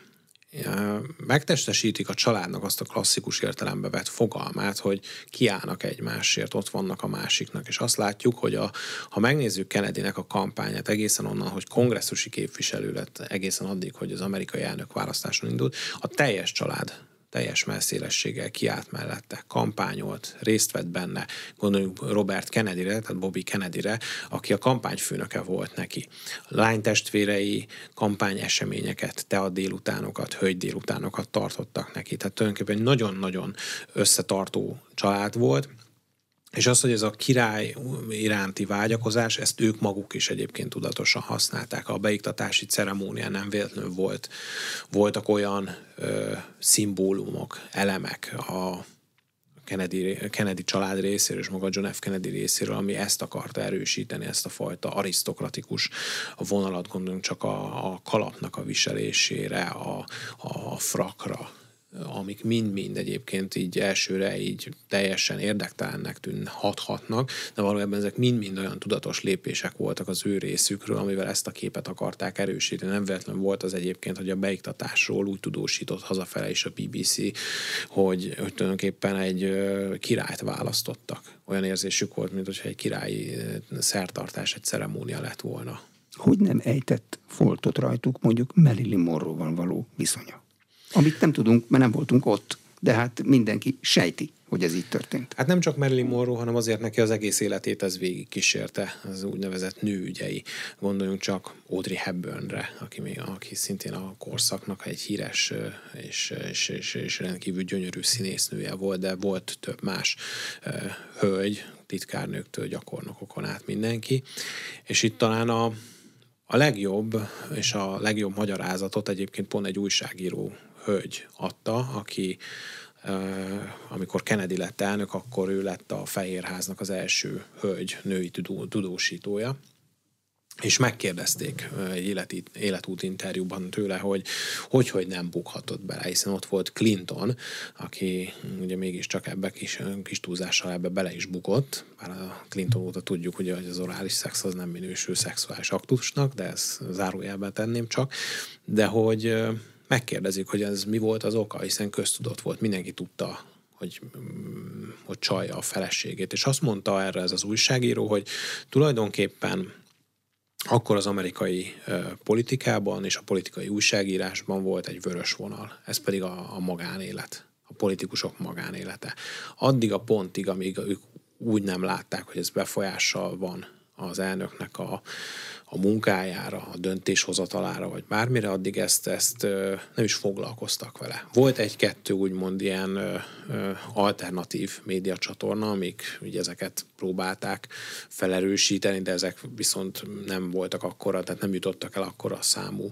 megtestesítik a családnak azt a klasszikus értelembe vett fogalmát, hogy kiállnak egymásért, ott vannak a másiknak, és azt látjuk, hogy a, ha megnézzük Kennedynek a kampányát egészen onnan, hogy kongresszusi képviselő lett, egészen addig, hogy az amerikai elnök választáson indult, a teljes család teljes messzélességgel kiállt mellette, kampányolt, részt vett benne. Gondoljunk Robert Kennedyre, tehát Bobby Kennedyre, aki a kampányfőnöke volt neki. Lánytestvérei kampányeseményeket, a délutánokat, hölgy délutánokat tartottak neki. Tehát tulajdonképpen nagyon-nagyon összetartó család volt, és az, hogy ez a király iránti vágyakozás, ezt ők maguk is egyébként tudatosan használták. A beiktatási ceremónián nem véletlenül volt, voltak olyan ö, szimbólumok, elemek a Kennedy, Kennedy család részéről, és maga John F. Kennedy részéről, ami ezt akarta erősíteni, ezt a fajta arisztokratikus vonalat, gondolunk csak a, a kalapnak a viselésére, a, a frakra, amik mind-mind egyébként így elsőre így teljesen érdektelennek tűnhatnak, de valójában ezek mind-mind olyan tudatos lépések voltak az ő részükről, amivel ezt a képet akarták erősíteni. Nem véletlen volt az egyébként, hogy a beiktatásról úgy tudósított hazafele is a BBC, hogy, hogy tulajdonképpen egy királyt választottak. Olyan érzésük volt, mint egy királyi szertartás, egy ceremónia lett volna. Hogy nem ejtett foltot rajtuk mondjuk Marilyn Monroe-val való viszonya? Amit nem tudunk, mert nem voltunk ott, de hát mindenki sejti, hogy ez így történt. Hát nem csak Marilyn Monroe, hanem azért neki az egész életét ez végig kísérte, az úgynevezett nőügyei. Gondoljunk csak Audrey Hepburnre, aki, még, aki szintén a korszaknak egy híres és, és, és, és rendkívül gyönyörű színésznője volt, de volt több más hölgy, titkárnőktől gyakornokokon át mindenki. És itt talán a, a legjobb és a legjobb magyarázatot egyébként pont egy újságíró hölgy adta, aki amikor Kennedy lett elnök, akkor ő lett a Fehérháznak az első hölgy női tudósítója. És megkérdezték egy életi, életút interjúban tőle, hogy, hogy hogy nem bukhatott bele, hiszen ott volt Clinton, aki ugye mégiscsak ebbe kis, kis túlzással ebbe bele is bukott, bár a Clinton óta tudjuk, ugye, hogy az orális szex az nem minősül szexuális aktusnak, de ezt zárójelben tenném csak, de hogy megkérdezik, hogy ez mi volt az oka, hiszen köztudott volt, mindenki tudta, hogy, mm, hogy csalja a feleségét. És azt mondta erre ez az újságíró, hogy tulajdonképpen akkor az amerikai politikában és a politikai újságírásban volt egy vörös vonal, ez pedig a, a magánélet, a politikusok magánélete. Addig a pontig, amíg ők úgy nem látták, hogy ez befolyással van az elnöknek a, a munkájára, a döntéshozatalára, vagy bármire, addig ezt, ezt nem is foglalkoztak vele. Volt egy-kettő úgymond ilyen alternatív médiacsatorna, amik ugye ezeket próbálták felerősíteni, de ezek viszont nem voltak akkora, tehát nem jutottak el akkora számú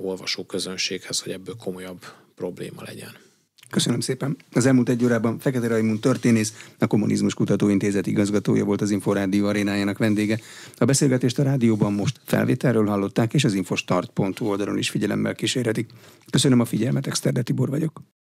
olvasó közönséghez, hogy ebből komolyabb probléma legyen. Köszönöm szépen. Az elmúlt egy órában Fekete Rajmund történész, a Kommunizmus Kutatóintézet igazgatója volt az Inforádió arénájának vendége. A beszélgetést a rádióban most felvételről hallották, és az infostart.hu oldalon is figyelemmel kísérhetik. Köszönöm a figyelmet, Exterde Tibor vagyok.